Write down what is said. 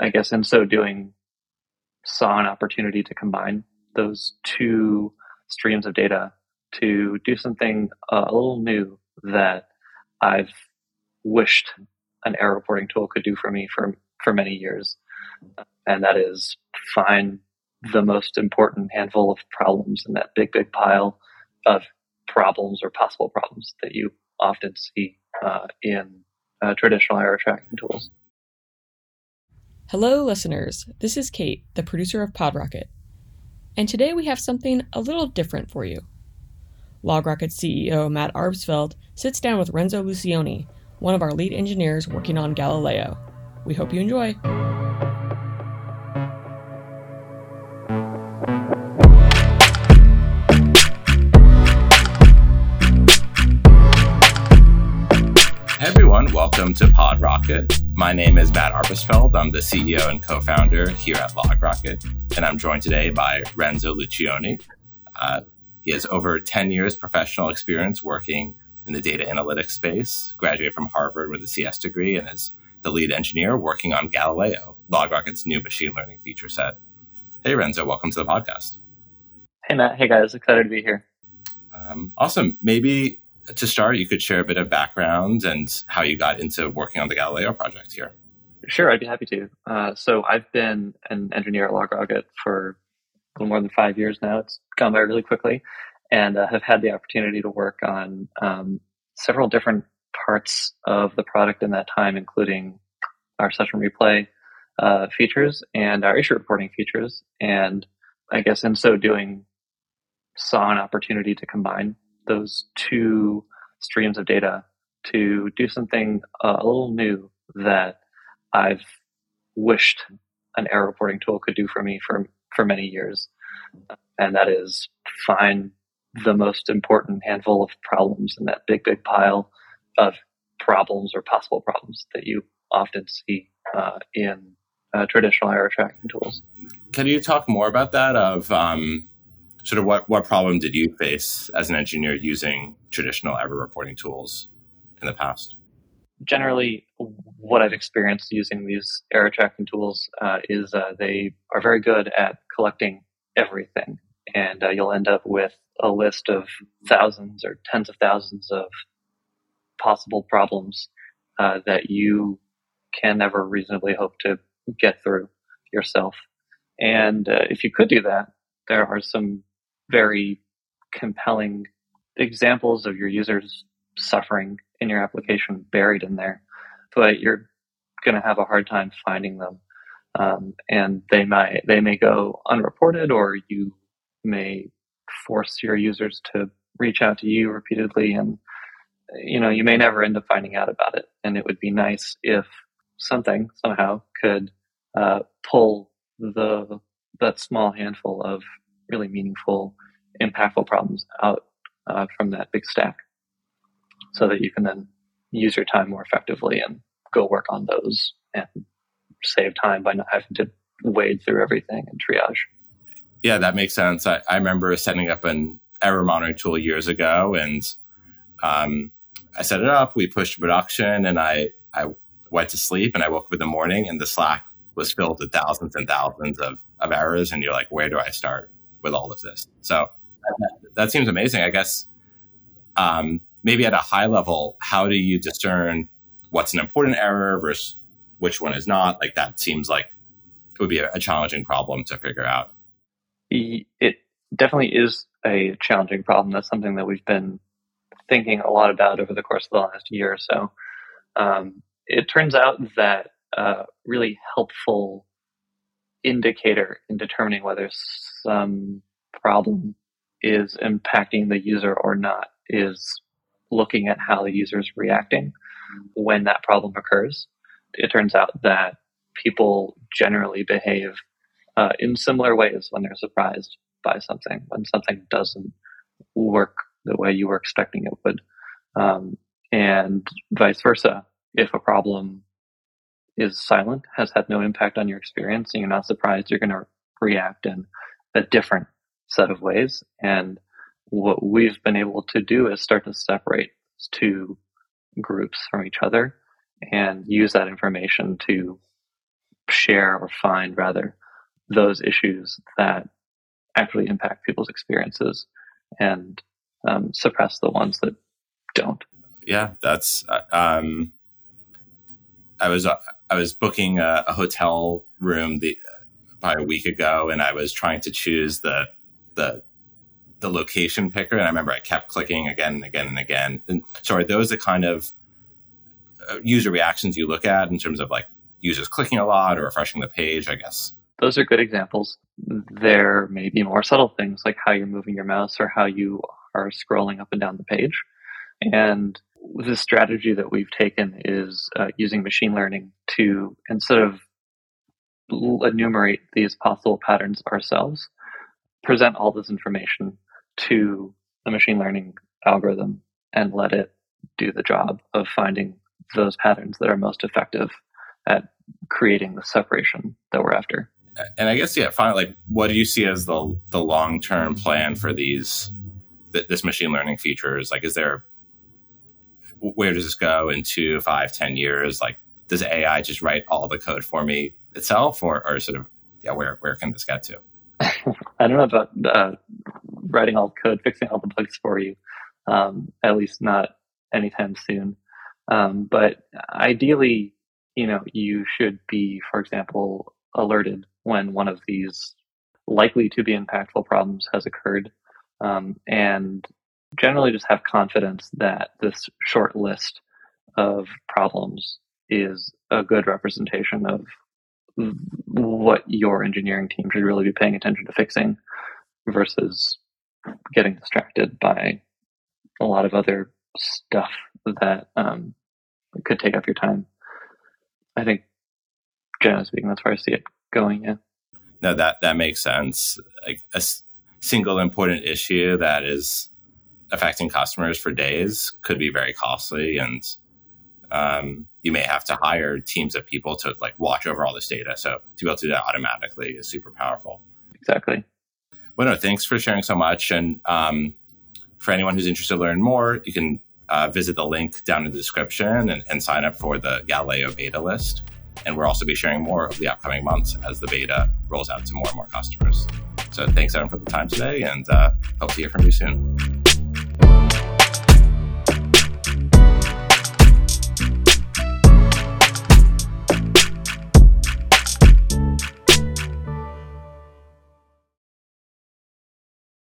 I guess in so doing, saw an opportunity to combine those two streams of data to do something uh, a little new that I've wished an error reporting tool could do for me for for many years, and that is find the most important handful of problems in that big big pile of problems or possible problems that you often see uh, in uh, traditional error tracking tools. Hello, listeners. This is Kate, the producer of PodRocket. And today we have something a little different for you. LogRocket CEO Matt Arbesfeld sits down with Renzo Lucioni, one of our lead engineers working on Galileo. We hope you enjoy. Hey everyone, welcome to PodRocket. My name is Matt Arbesfeld. I'm the CEO and co founder here at LogRocket, and I'm joined today by Renzo Lucioni. Uh, he has over 10 years professional experience working in the data analytics space, graduated from Harvard with a CS degree, and is the lead engineer working on Galileo, LogRocket's new machine learning feature set. Hey, Renzo, welcome to the podcast. Hey, Matt. Hey, guys. Excited to be here. Um, awesome. Maybe to start, you could share a bit of background and how you got into working on the Galileo project here. Sure, I'd be happy to. Uh, so I've been an engineer at LogRocket for a little more than five years now. It's gone by really quickly, and uh, have had the opportunity to work on um, several different parts of the product in that time, including our session replay uh, features and our issue reporting features. And I guess in so doing, saw an opportunity to combine those two streams of data to do something uh, a little new that I've wished an error reporting tool could do for me for for many years, and that is find the most important handful of problems in that big big pile of problems or possible problems that you often see uh, in uh, traditional error tracking tools. Can you talk more about that? Of um, sort of what, what problem did you face as an engineer using traditional error reporting tools in the past? Generally, what I've experienced using these error tracking tools uh, is uh, they are very good at collecting everything. And uh, you'll end up with a list of thousands or tens of thousands of possible problems uh, that you can never reasonably hope to get through yourself. And uh, if you could do that, there are some very compelling examples of your users suffering in your application buried in there, but you're going to have a hard time finding them. Um, and they might they may go unreported, or you may force your users to reach out to you repeatedly, and you know you may never end up finding out about it. And it would be nice if something somehow could uh, pull the that small handful of really meaningful, impactful problems out uh, from that big stack so that you can then use your time more effectively and go work on those and save time by not having to wade through everything and triage. Yeah, that makes sense. I, I remember setting up an error monitoring tool years ago and um, I set it up, we pushed production, and I, I went to sleep and I woke up in the morning and the Slack was filled with thousands and thousands of, of errors. And you're like, where do I start? With all of this. So that seems amazing. I guess um, maybe at a high level, how do you discern what's an important error versus which one is not? Like that seems like it would be a, challenging problem to figure out. It definitely is a challenging problem. That's something that we've been thinking a lot about over the course of the last year or so. Um, it turns out that uh, really helpful indicator in determining whether some problem is impacting the user or not is looking at how the user is reacting when that problem occurs. It turns out that people generally behave uh, in similar ways when they're surprised by something, when something doesn't work the way you were expecting it would, um, and vice versa. If a problem is silent, has had no impact on your experience, and you're not surprised, you're going to react in a different set of ways. And what we've been able to do is start to separate two groups from each other and use that information to share or find rather those issues that actually impact people's experiences and um, suppress the ones that don't. Yeah, that's. Uh, um, I was uh, I was booking a, a hotel room the a week ago, and I was trying to choose the the the location picker, and I remember I kept clicking again and again and again. And so, are those the kind of uh, user reactions you look at in terms of like users clicking a lot or refreshing the page? I guess those are good examples. There may be more subtle things like how you're moving your mouse or how you are scrolling up and down the page. And the strategy that we've taken is uh, using machine learning to instead of enumerate these possible patterns ourselves, present all this information to the machine learning algorithm and let it do the job of finding those patterns that are most effective at creating the separation that we're after. And I guess yeah, finally, what do you see as the the long term plan for these th- this machine learning features? Like, is there where does this go in two, five, ten years? Like, does AI just write all the code for me itself, or, or sort of yeah, where where can this get to? I don't know about uh, writing all code, fixing all the bugs for you. Um, at least not anytime soon. Um, but ideally, you know, you should be, for example, alerted when one of these likely to be impactful problems has occurred, um, and generally just have confidence that this short list of problems is a good representation of what your engineering team should really be paying attention to fixing versus getting distracted by a lot of other stuff that um, could take up your time. I think, generally speaking, that's where I see it going. Yeah. No, that that makes sense. Like a s- single important issue that is affecting customers for days could be very costly, and um, you may have to hire teams of people to like watch over all this data. So to be able to do that automatically is super powerful. Exactly. Well, no, thanks for sharing so much. And um, for anyone who's interested to learn more, you can uh, visit the link down in the description and, and sign up for the Galileo beta list. And we'll also be sharing more of the upcoming months as the beta rolls out to more and more customers. So thanks everyone for the time today and uh, hope to hear from you soon.